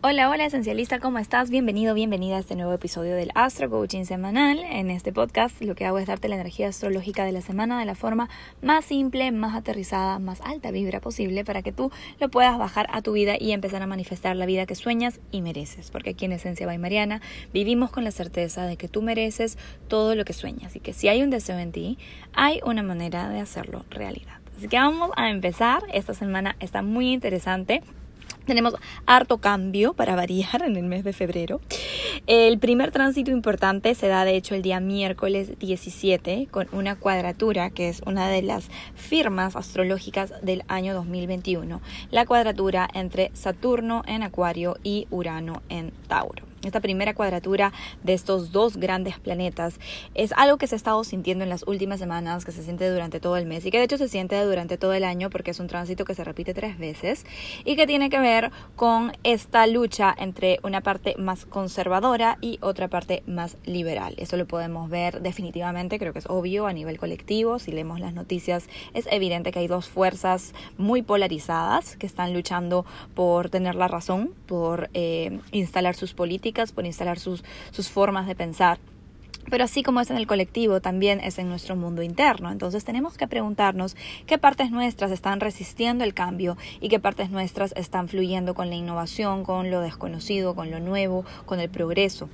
Hola, hola esencialista, ¿cómo estás? Bienvenido, bienvenida a este nuevo episodio del Astro Coaching Semanal. En este podcast lo que hago es darte la energía astrológica de la semana de la forma más simple, más aterrizada, más alta vibra posible para que tú lo puedas bajar a tu vida y empezar a manifestar la vida que sueñas y mereces. Porque aquí en Esencia by Mariana vivimos con la certeza de que tú mereces todo lo que sueñas y que si hay un deseo en ti, hay una manera de hacerlo realidad. Así que vamos a empezar. Esta semana está muy interesante. Tenemos harto cambio para variar en el mes de febrero. El primer tránsito importante se da de hecho el día miércoles 17 con una cuadratura que es una de las firmas astrológicas del año 2021. La cuadratura entre Saturno en Acuario y Urano en Tauro esta primera cuadratura de estos dos grandes planetas es algo que se ha estado sintiendo en las últimas semanas, que se siente durante todo el mes y que de hecho se siente durante todo el año porque es un tránsito que se repite tres veces y que tiene que ver con esta lucha entre una parte más conservadora y otra parte más liberal. Eso lo podemos ver definitivamente, creo que es obvio a nivel colectivo, si leemos las noticias es evidente que hay dos fuerzas muy polarizadas que están luchando por tener la razón, por eh, instalar sus políticas por instalar sus, sus formas de pensar. Pero así como es en el colectivo, también es en nuestro mundo interno. Entonces tenemos que preguntarnos qué partes nuestras están resistiendo el cambio y qué partes nuestras están fluyendo con la innovación, con lo desconocido, con lo nuevo, con el progreso.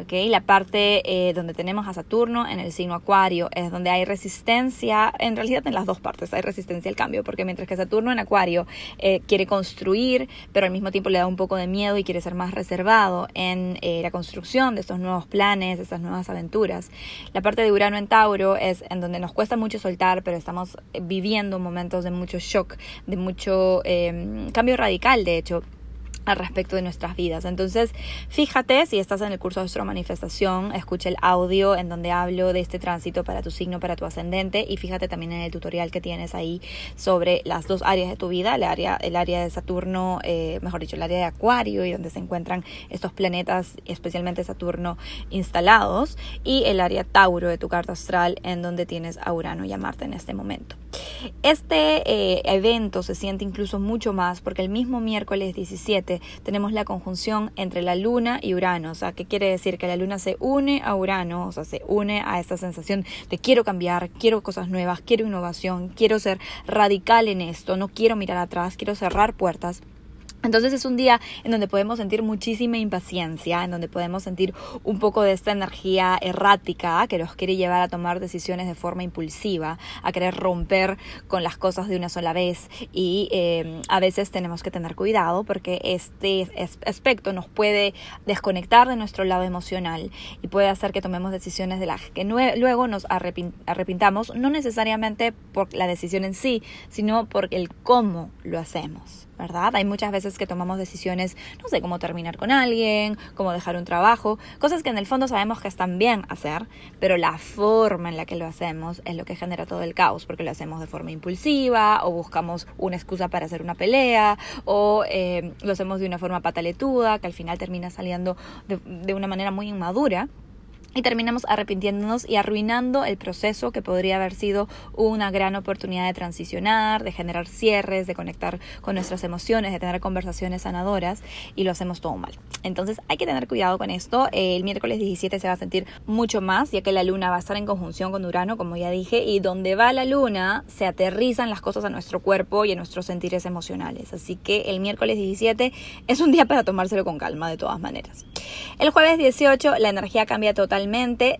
¿Okay? La parte eh, donde tenemos a Saturno en el signo Acuario es donde hay resistencia, en realidad en las dos partes hay resistencia al cambio, porque mientras que Saturno en Acuario eh, quiere construir, pero al mismo tiempo le da un poco de miedo y quiere ser más reservado en eh, la construcción de estos nuevos planes, de estas nuevas aventuras, la parte de Urano en Tauro es en donde nos cuesta mucho soltar, pero estamos viviendo momentos de mucho shock, de mucho eh, cambio radical, de hecho al respecto de nuestras vidas. Entonces, fíjate si estás en el curso de Astro Manifestación, escucha el audio en donde hablo de este tránsito para tu signo, para tu ascendente y fíjate también en el tutorial que tienes ahí sobre las dos áreas de tu vida, el área, el área de Saturno, eh, mejor dicho, el área de Acuario y donde se encuentran estos planetas, especialmente Saturno, instalados y el área Tauro de tu carta astral en donde tienes a Urano y a Marte en este momento. Este eh, evento se siente incluso mucho más porque el mismo miércoles 17 tenemos la conjunción entre la Luna y Urano. O sea, ¿qué quiere decir? Que la Luna se une a Urano, o sea, se une a esta sensación de quiero cambiar, quiero cosas nuevas, quiero innovación, quiero ser radical en esto, no quiero mirar atrás, quiero cerrar puertas. Entonces es un día en donde podemos sentir muchísima impaciencia, en donde podemos sentir un poco de esta energía errática que nos quiere llevar a tomar decisiones de forma impulsiva, a querer romper con las cosas de una sola vez y eh, a veces tenemos que tener cuidado porque este aspecto nos puede desconectar de nuestro lado emocional y puede hacer que tomemos decisiones de las que luego nos arrepintamos, no necesariamente por la decisión en sí, sino por el cómo lo hacemos. ¿Verdad? Hay muchas veces que tomamos decisiones, no sé, cómo terminar con alguien, cómo dejar un trabajo, cosas que en el fondo sabemos que están bien hacer, pero la forma en la que lo hacemos es lo que genera todo el caos, porque lo hacemos de forma impulsiva o buscamos una excusa para hacer una pelea o eh, lo hacemos de una forma pataletuda que al final termina saliendo de, de una manera muy inmadura y terminamos arrepintiéndonos y arruinando el proceso que podría haber sido una gran oportunidad de transicionar, de generar cierres, de conectar con nuestras emociones, de tener conversaciones sanadoras y lo hacemos todo mal. Entonces hay que tener cuidado con esto. El miércoles 17 se va a sentir mucho más ya que la luna va a estar en conjunción con Urano, como ya dije, y donde va la luna se aterrizan las cosas a nuestro cuerpo y a nuestros sentires emocionales. Así que el miércoles 17 es un día para tomárselo con calma de todas maneras. El jueves 18 la energía cambia totalmente,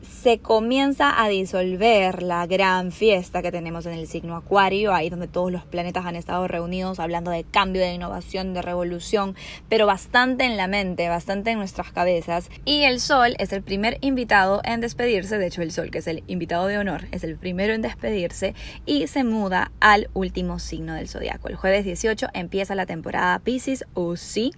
se comienza a disolver la gran fiesta que tenemos en el signo Acuario, ahí donde todos los planetas han estado reunidos hablando de cambio, de innovación, de revolución, pero bastante en la mente, bastante en nuestras cabezas. Y el Sol es el primer invitado en despedirse, de hecho el Sol, que es el invitado de honor, es el primero en despedirse y se muda al último signo del zodiaco. El jueves 18 empieza la temporada Pisces o sí.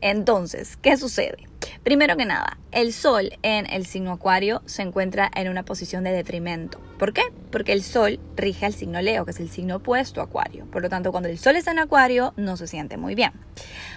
Entonces, ¿qué sucede? Primero que nada, el Sol en el signo Acuario se encuentra en una posición de detrimento. ¿Por qué? Porque el Sol rige al signo Leo, que es el signo opuesto a Acuario. Por lo tanto, cuando el Sol está en Acuario, no se siente muy bien.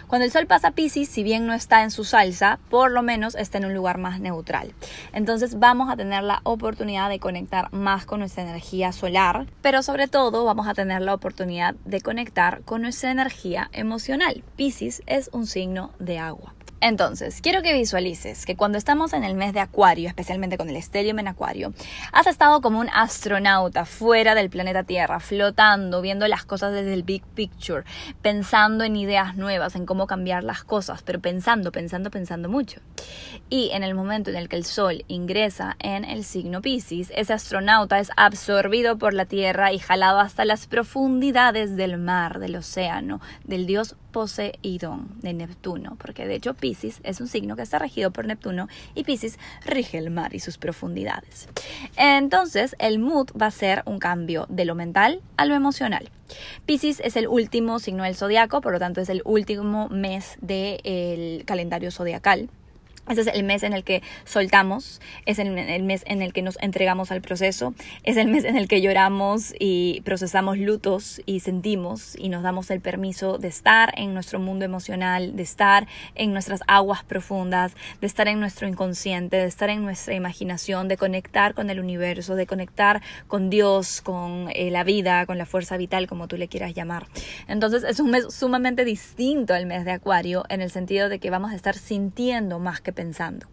Cuando el Sol pasa a Pisces, si bien no está en su salsa, por lo menos está en un lugar más neutral. Entonces vamos a tener la oportunidad de conectar más con nuestra energía solar, pero sobre todo vamos a tener la oportunidad de conectar con nuestra energía emocional. Pisces es un signo de agua. Entonces, quiero que visualices que cuando estamos en el mes de Acuario, especialmente con el estelium en Acuario, has estado como un astronauta fuera del planeta Tierra, flotando, viendo las cosas desde el big picture, pensando en ideas nuevas, en cómo cambiar las cosas, pero pensando, pensando, pensando mucho. Y en el momento en el que el Sol ingresa en el signo Pisces, ese astronauta es absorbido por la Tierra y jalado hasta las profundidades del mar, del océano, del dios Poseidón, de Neptuno, porque de hecho es un signo que está regido por Neptuno y Pisces rige el mar y sus profundidades. Entonces, el mood va a ser un cambio de lo mental a lo emocional. Pisces es el último signo del zodiaco, por lo tanto es el último mes del calendario zodiacal. Ese es el mes en el que soltamos, es el, mes en el que nos entregamos al proceso, es el mes en el que lloramos y procesamos lutos y sentimos y nos damos el permiso de estar en nuestro mundo emocional, de estar en nuestras aguas profundas, de estar en nuestro inconsciente, de estar en nuestra imaginación, de conectar con el universo, de conectar con Dios, con eh, la vida, con la fuerza vital, como tú le quieras llamar. Entonces es un mes sumamente distinto al mes de Acuario en el sentido de que vamos a estar sintiendo más que pensando.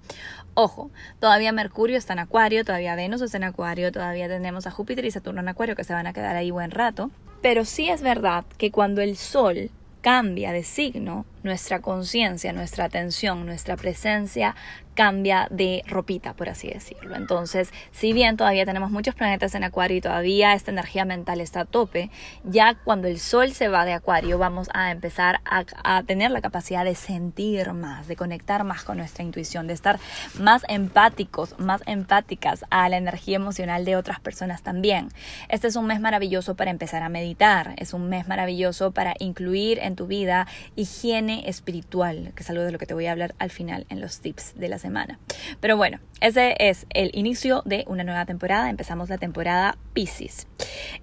Ojo, todavía Mercurio está en Acuario, todavía Venus está en Acuario, todavía tenemos a Júpiter y Saturno en Acuario que se van a quedar ahí buen rato. Pero sí es verdad que cuando el Sol cambia de signo, nuestra conciencia, nuestra atención, nuestra presencia cambia de ropita, por así decirlo. Entonces, si bien todavía tenemos muchos planetas en Acuario y todavía esta energía mental está a tope, ya cuando el Sol se va de Acuario vamos a empezar a, tener la capacidad de sentir más, de conectar más con nuestra intuición, de estar más empáticos, más empáticas a la energía emocional de otras personas también. Este es un mes maravilloso para empezar a meditar, es un mes maravilloso para incluir en tu vida higiene espiritual, que es algo de lo que te voy a hablar al final en los tips de las semana. Pero bueno, ese es el inicio de una nueva temporada. Empezamos la temporada Pisces.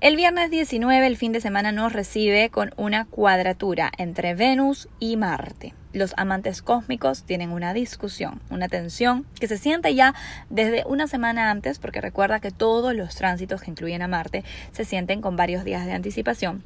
El viernes 19, el fin de semana, nos recibe con una cuadratura entre Venus y Marte. Los amantes cósmicos tienen una discusión, una tensión que se siente ya desde una semana antes, porque recuerda que todos los tránsitos que incluyen a Marte se sienten con varios días de anticipación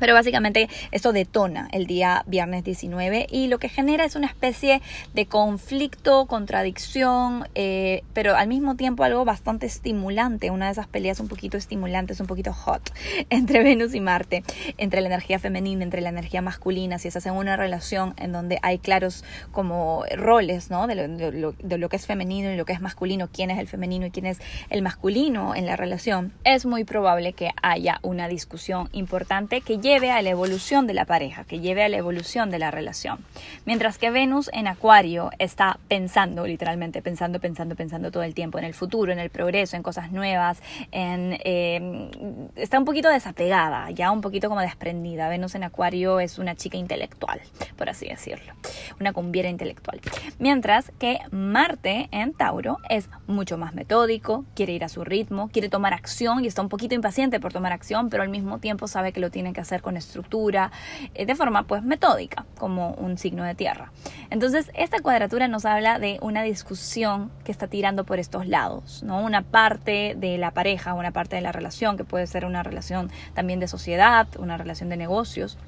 pero básicamente esto detona el día viernes 19 y lo que genera es una especie de conflicto, contradicción, eh, pero al mismo tiempo algo bastante estimulante, una de esas peleas un poquito estimulantes, un poquito hot entre Venus y Marte, entre la energía femenina, entre la energía masculina, si estás en una relación en donde hay claros como roles, ¿no? De lo, de lo que es femenino y lo que es masculino, quién es el femenino y quién es el masculino en la relación, es muy probable que haya una discusión importante que lleve a la evolución de la pareja, que lleve a la evolución de la relación. Mientras que Venus en Acuario está pensando, literalmente, pensando, pensando, pensando todo el tiempo en el futuro, en el progreso, en cosas nuevas, en, em, está un poquito desapegada, ya un poquito como desprendida. Venus en Acuario es una chica intelectual, por así decirlo, una cumbiera intelectual. Mientras que Marte en Tauro es mucho más metódico, quiere ir a su ritmo, quiere tomar acción y está un poquito impaciente por tomar acción, pero al mismo tiempo sabe que lo tiene que hacer con estructura, eh, de forma pues metódica, como un signo de tierra. Entonces, esta cuadratura nos habla de una discusión que está tirando por estos lados, ¿no? Una parte de la pareja, una parte de la relación, que puede ser una relación también de sociedad, una relación de negocios,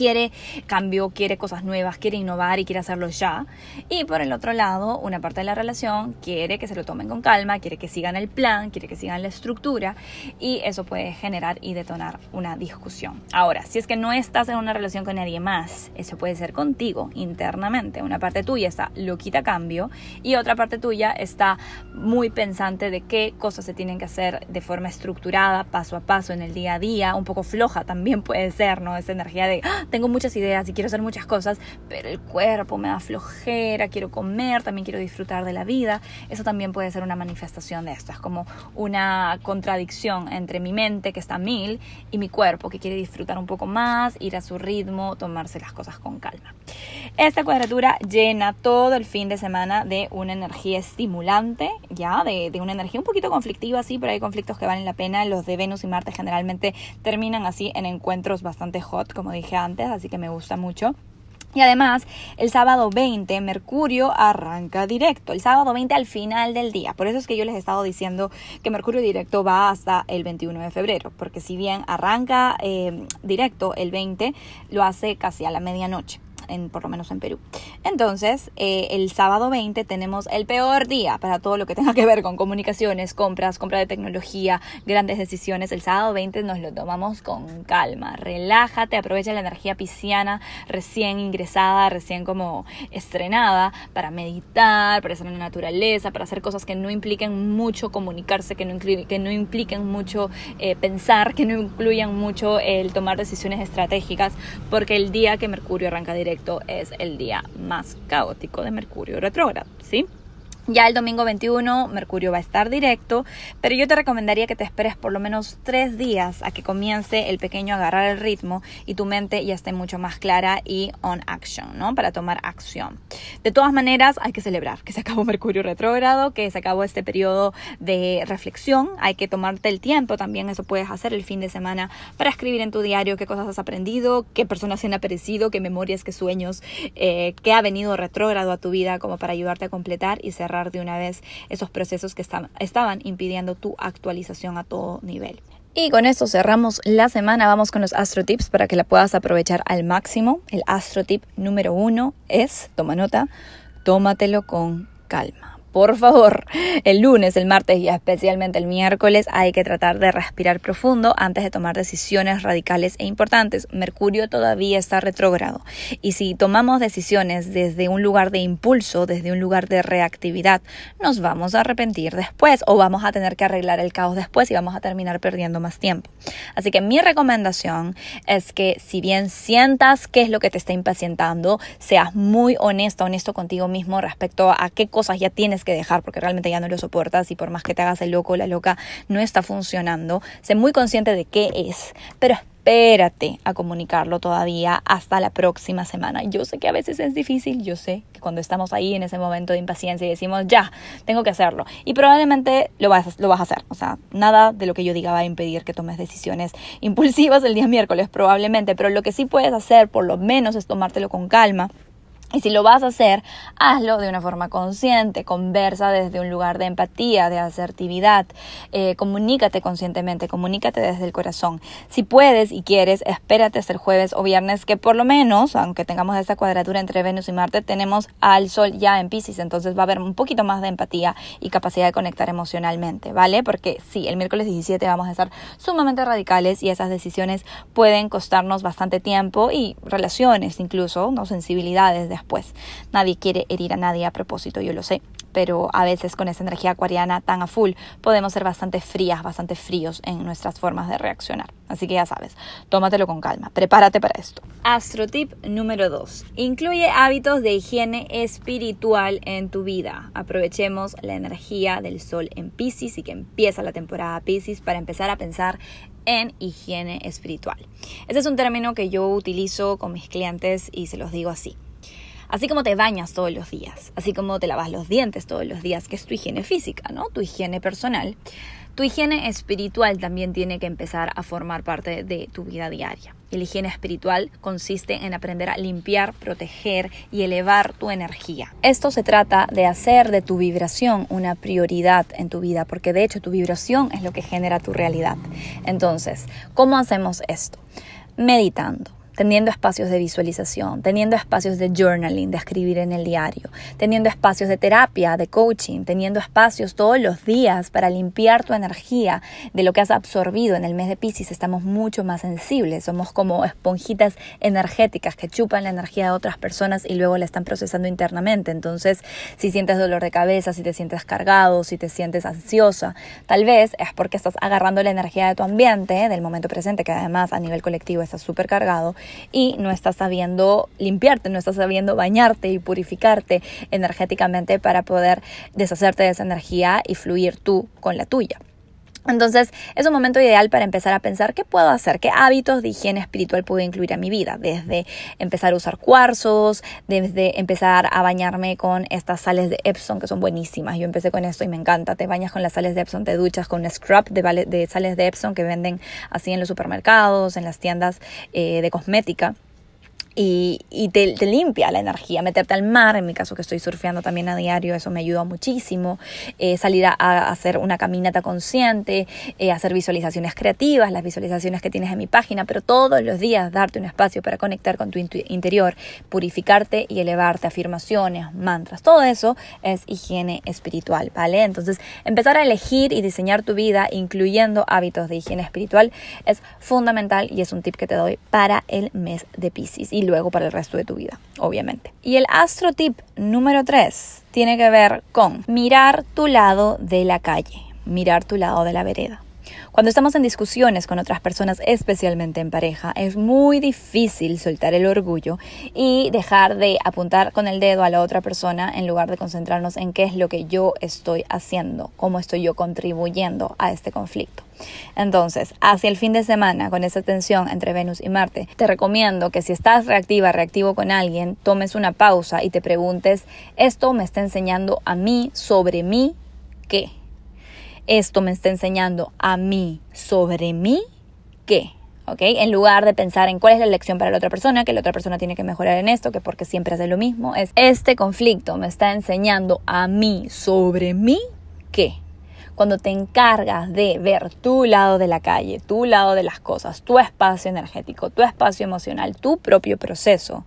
quiere cambio, quiere cosas nuevas, quiere innovar y quiere hacerlo ya. Y por el otro lado, una parte de la relación quiere que se lo tomen con calma, quiere que sigan el plan, quiere que sigan la estructura y eso puede generar y detonar una discusión. Ahora, si es que no estás en una relación con nadie más, eso puede ser contigo internamente. Una parte tuya está loquita cambio y otra parte tuya está muy pensante de qué cosas se tienen que hacer de forma estructurada, paso a paso en el día a día, un poco floja también puede ser, ¿no? Esa energía de ¡ah! Tengo muchas ideas y quiero hacer muchas cosas, pero el cuerpo me da flojera, quiero comer, también quiero disfrutar de la vida. Eso también puede ser una manifestación de esto. Es como una contradicción entre mi mente, que está mil, y mi cuerpo, que quiere disfrutar un poco más, ir a su ritmo, tomarse las cosas con calma. Esta cuadratura llena todo el fin de semana de una energía estimulante, ya, de, de una energía un poquito conflictiva, sí, pero hay conflictos que valen la pena. Los de Venus y Marte generalmente terminan así en encuentros bastante hot, como dije así que me gusta mucho. Y además, el sábado 20, Mercurio arranca directo. El sábado 20 al final del día. Por eso es que yo les he estado diciendo que Mercurio directo va hasta el 21 de febrero. Porque si bien arranca eh, directo el 20, lo hace casi a la medianoche por lo menos en Perú. Entonces, eh, el sábado 20 tenemos el peor día para todo lo que tenga que ver con comunicaciones, compras, compra de tecnología, grandes decisiones. El sábado 20 nos lo tomamos con calma. Relájate, aprovecha la energía pisciana recién ingresada, recién como estrenada, para meditar, para estar en la naturaleza, para hacer cosas que no impliquen mucho comunicarse, que no, que no impliquen mucho eh, pensar, que no incluyan mucho el tomar decisiones estratégicas, porque el día que Mercurio arranca directo, es el día más caótico de Mercurio retrógrado, ¿sí? Ya el domingo 21 Mercurio va a estar directo, pero yo te recomendaría que te esperes por lo menos tres días a que comience el pequeño a agarrar el ritmo y tu mente ya esté mucho más clara y on action, ¿no? Para tomar acción. De todas maneras, hay que celebrar que se acabó Mercurio retrógrado, que se acabó este periodo de reflexión. Hay que tomarte el tiempo también, eso puedes hacer el fin de semana para escribir en tu diario qué cosas has aprendido, qué personas han aparecido, qué memorias, qué sueños, eh, qué ha venido retrógrado a tu vida como para ayudarte a completar y cerrar de una vez esos procesos que estaban impidiendo tu actualización a todo nivel. Y con esto cerramos la semana. Vamos con los Astro Tips para que la puedas aprovechar al máximo. El Astro Tip número uno es, toma nota, tómatelo con calma. Por favor, el lunes, el martes y especialmente el miércoles hay que tratar de respirar profundo antes de tomar decisiones radicales e importantes. Mercurio todavía está retrógrado y si tomamos decisiones desde un lugar de impulso, desde un lugar de reactividad, nos vamos a arrepentir después o vamos a tener que arreglar el caos después y vamos a terminar perdiendo más tiempo. Así que mi recomendación es que si bien sientas qué es lo que te está impacientando, seas muy honesto, honesto contigo mismo respecto a qué cosas ya tienes que dejar porque realmente ya no lo soportas y por más que te hagas el loco o la loca no está funcionando. Sé muy consciente de qué es, pero espérate a comunicarlo todavía hasta la próxima semana. Yo sé que a veces es difícil, yo sé que cuando estamos ahí en ese momento de impaciencia y decimos, ya, tengo que hacerlo. Y probablemente lo vas, lo vas a hacer. O sea, nada de lo que yo diga va a impedir que tomes decisiones impulsivas el día miércoles, probablemente. Pero lo que sí puedes hacer, por lo menos, es tomártelo con calma y si lo vas a hacer, hazlo de una forma consciente, conversa desde un lugar de empatía, de asertividad, eh, comunícate conscientemente, comunícate desde el corazón. Si puedes y quieres, espérate hasta el jueves o viernes, que por lo menos, aunque tengamos esta cuadratura entre Venus y Marte, tenemos al Sol ya en Pisces, entonces va a haber un poquito más de empatía y capacidad de conectar emocionalmente, ¿vale? Porque sí, el miércoles 17 vamos a estar sumamente radicales y esas decisiones pueden costarnos bastante tiempo y relaciones incluso, ¿no? Sensibilidades de pues Nadie quiere herir a nadie a propósito, yo lo sé, pero a veces con esa energía acuariana tan a full podemos ser bastante frías, bastante fríos en nuestras formas de reaccionar. Así que ya sabes, tómatelo con calma, prepárate para esto. Astro tip número 2. Incluye hábitos de higiene espiritual en tu vida. Aprovechemos la energía del sol en Pisces y que empieza la temporada Pisces para empezar a pensar en higiene espiritual. Ese es un término que yo utilizo con mis clientes y se los digo así. Así como te bañas todos los días, así como te lavas los dientes todos los días, que es tu higiene física, ¿no? Tu higiene personal. Tu higiene espiritual también tiene que empezar a formar parte de tu vida diaria. Y la higiene espiritual consiste en aprender a limpiar, proteger y elevar tu energía. Esto se trata de hacer de tu vibración una prioridad en tu vida, porque de hecho tu vibración es lo que genera tu realidad. Entonces, ¿cómo hacemos esto? Meditando teniendo espacios de visualización, teniendo espacios de journaling, de escribir en el diario, teniendo espacios de terapia, de coaching, teniendo espacios todos los días para limpiar tu energía de lo que has absorbido en el mes de Pisces. Estamos mucho más sensibles, somos como esponjitas energéticas que chupan la energía de otras personas y luego la están procesando internamente. Entonces, si sientes dolor de cabeza, si te sientes cargado, si te sientes ansiosa, tal vez es porque estás agarrando la energía de tu ambiente, del momento presente, que además a nivel colectivo está súper cargado, y no estás sabiendo limpiarte, no estás sabiendo bañarte y purificarte energéticamente para poder deshacerte de esa energía y fluir tú con la tuya. Entonces es un momento ideal para empezar a pensar qué puedo hacer, qué hábitos de higiene espiritual puedo incluir a mi vida, desde empezar a usar cuarzos, desde empezar a bañarme con estas sales de Epsom que son buenísimas. Yo empecé con esto y me encanta. Te bañas con las sales de Epsom, te duchas con un scrub de, de sales de Epsom que venden así en los supermercados, en las tiendas eh, de cosmética y, te, limpia la energía. Meterte al mar, en mi caso que estoy surfeando también a diario, eso me ayuda muchísimo. Eh, salir a, hacer una caminata consciente, eh, hacer visualizaciones creativas, las visualizaciones que tienes en mi página, pero todos los días darte un espacio para conectar con tu interior, purificarte y elevarte, afirmaciones, mantras, todo eso es higiene espiritual, ¿vale? Entonces, empezar a elegir y diseñar tu vida incluyendo hábitos de higiene espiritual es fundamental y es un tip que te doy para el mes de Pisces luego para el resto de tu vida, obviamente. Y el astro tip número 3 tiene que ver con mirar tu lado de la calle, mirar tu lado de la vereda. Cuando estamos en discusiones con otras personas, especialmente en pareja, es muy difícil soltar el orgullo y dejar de apuntar con el dedo a la otra persona en lugar de concentrarnos en qué es lo que yo estoy haciendo, cómo estoy yo contribuyendo a este conflicto. Entonces, hacia el fin de semana, con esa tensión entre Venus y Marte, te recomiendo que si estás reactiva, reactivo con alguien, tomes una pausa y te preguntes, ¿esto me está enseñando a mí sobre mí qué? Esto me está enseñando a mí sobre mí qué. ¿ok? En lugar de pensar en cuál es la lección para la otra persona, que la otra persona tiene que mejorar en esto, que porque siempre hace lo mismo, es este conflicto me está enseñando a mí sobre mí qué cuando te encargas de ver tu lado de la calle, tu lado de las cosas, tu espacio energético, tu espacio emocional, tu propio proceso,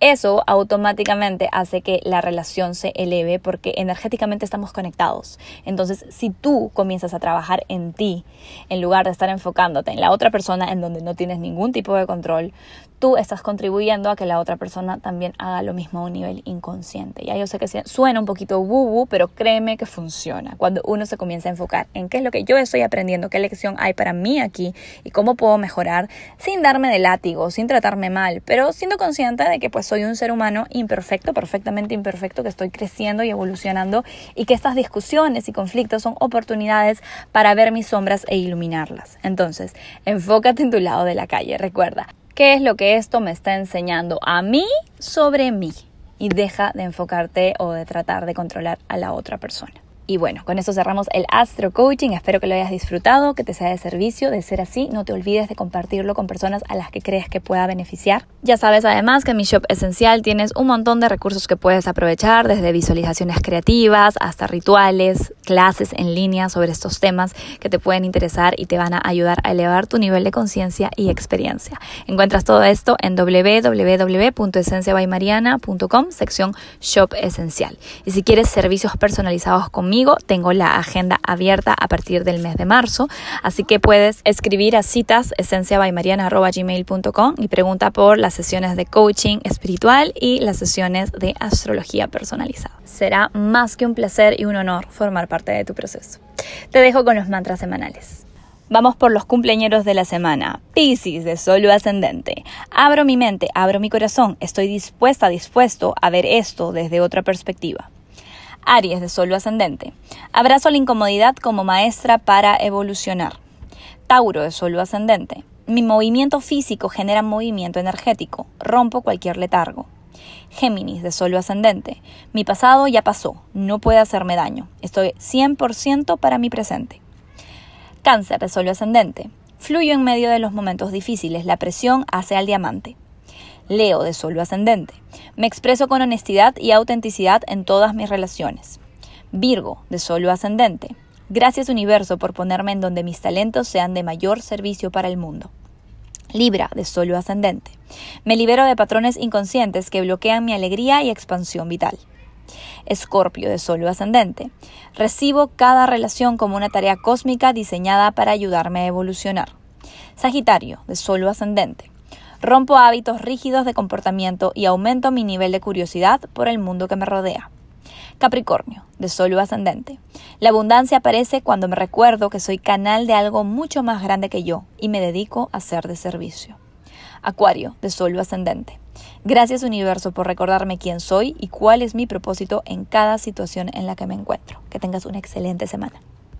eso automáticamente hace que la relación se eleve porque energéticamente estamos conectados. Entonces, si tú comienzas a trabajar en ti, en lugar de estar enfocándote en la otra persona en donde no tienes ningún tipo de control, tú estás contribuyendo a que la otra persona también haga lo mismo a un nivel inconsciente. Ya yo sé que suena un poquito woo pero créeme que funciona. Cuando uno se comienza a enfocar en qué es lo que yo estoy aprendiendo, qué lección hay para mí aquí y cómo puedo mejorar sin darme de látigo, sin tratarme mal, pero siendo consciente de que pues soy un ser humano imperfecto, perfectamente imperfecto, que estoy creciendo y evolucionando y que estas discusiones y conflictos son oportunidades para ver mis sombras e iluminarlas. Entonces, enfócate en tu lado de la calle, recuerda, ¿qué es lo que esto me está enseñando a mí sobre mí? Y deja de enfocarte o de tratar de controlar a la otra persona. Y bueno, con eso cerramos el Astro Coaching. Espero que lo hayas disfrutado, que te sea de servicio. De ser así, no te olvides de compartirlo con personas a las que crees que pueda beneficiar. Ya sabes además que en mi shop esencial tienes un montón de recursos que puedes aprovechar, desde visualizaciones creativas hasta rituales, clases en línea sobre estos temas que te pueden interesar y te van a ayudar a elevar tu nivel de conciencia y experiencia. Encuentras todo esto en www.esenciabaymariana.com, sección Shop Esencial. Y si quieres servicios personalizados conmigo, tengo la agenda abierta a partir del mes de marzo, así que puedes escribir a citas esenciabaymariana.gmail.com y pregunta por las sesiones de coaching espiritual y las sesiones de astrología personalizada. Será más que un placer y un honor formar parte de tu proceso. Te dejo con los mantras semanales. Vamos por los cumpleaños de la semana. Piscis de Sol ascendente. Abro mi mente, abro mi corazón. Estoy dispuesta, dispuesto a ver esto desde otra perspectiva. Aries de Sol ascendente. Abrazo la incomodidad como maestra para evolucionar. Tauro de Sol ascendente. Mi movimiento físico genera movimiento energético. Rompo cualquier letargo. Géminis de Sol ascendente. Mi pasado ya pasó. No puede hacerme daño. Estoy 100% para mi presente. Cáncer de Sol ascendente. Fluyo en medio de los momentos difíciles. La presión hace al diamante. Leo de Sol ascendente. Me expreso con honestidad y autenticidad en todas mis relaciones. Virgo de Sol ascendente. Gracias universo por ponerme en donde mis talentos sean de mayor servicio para el mundo. Libra de Sol ascendente. Me libero de patrones inconscientes que bloquean mi alegría y expansión vital. Escorpio de Sol ascendente. Recibo cada relación como una tarea cósmica diseñada para ayudarme a evolucionar. Sagitario de Sol ascendente. Rompo hábitos rígidos de comportamiento y aumento mi nivel de curiosidad por el mundo que me rodea. Capricornio, de Sol ascendente. La abundancia aparece cuando me recuerdo que soy canal de algo mucho más grande que yo y me dedico a ser de servicio. Acuario, de Sol ascendente. Gracias universo por recordarme quién soy y cuál es mi propósito en cada situación en la que me encuentro. Que tengas una excelente semana.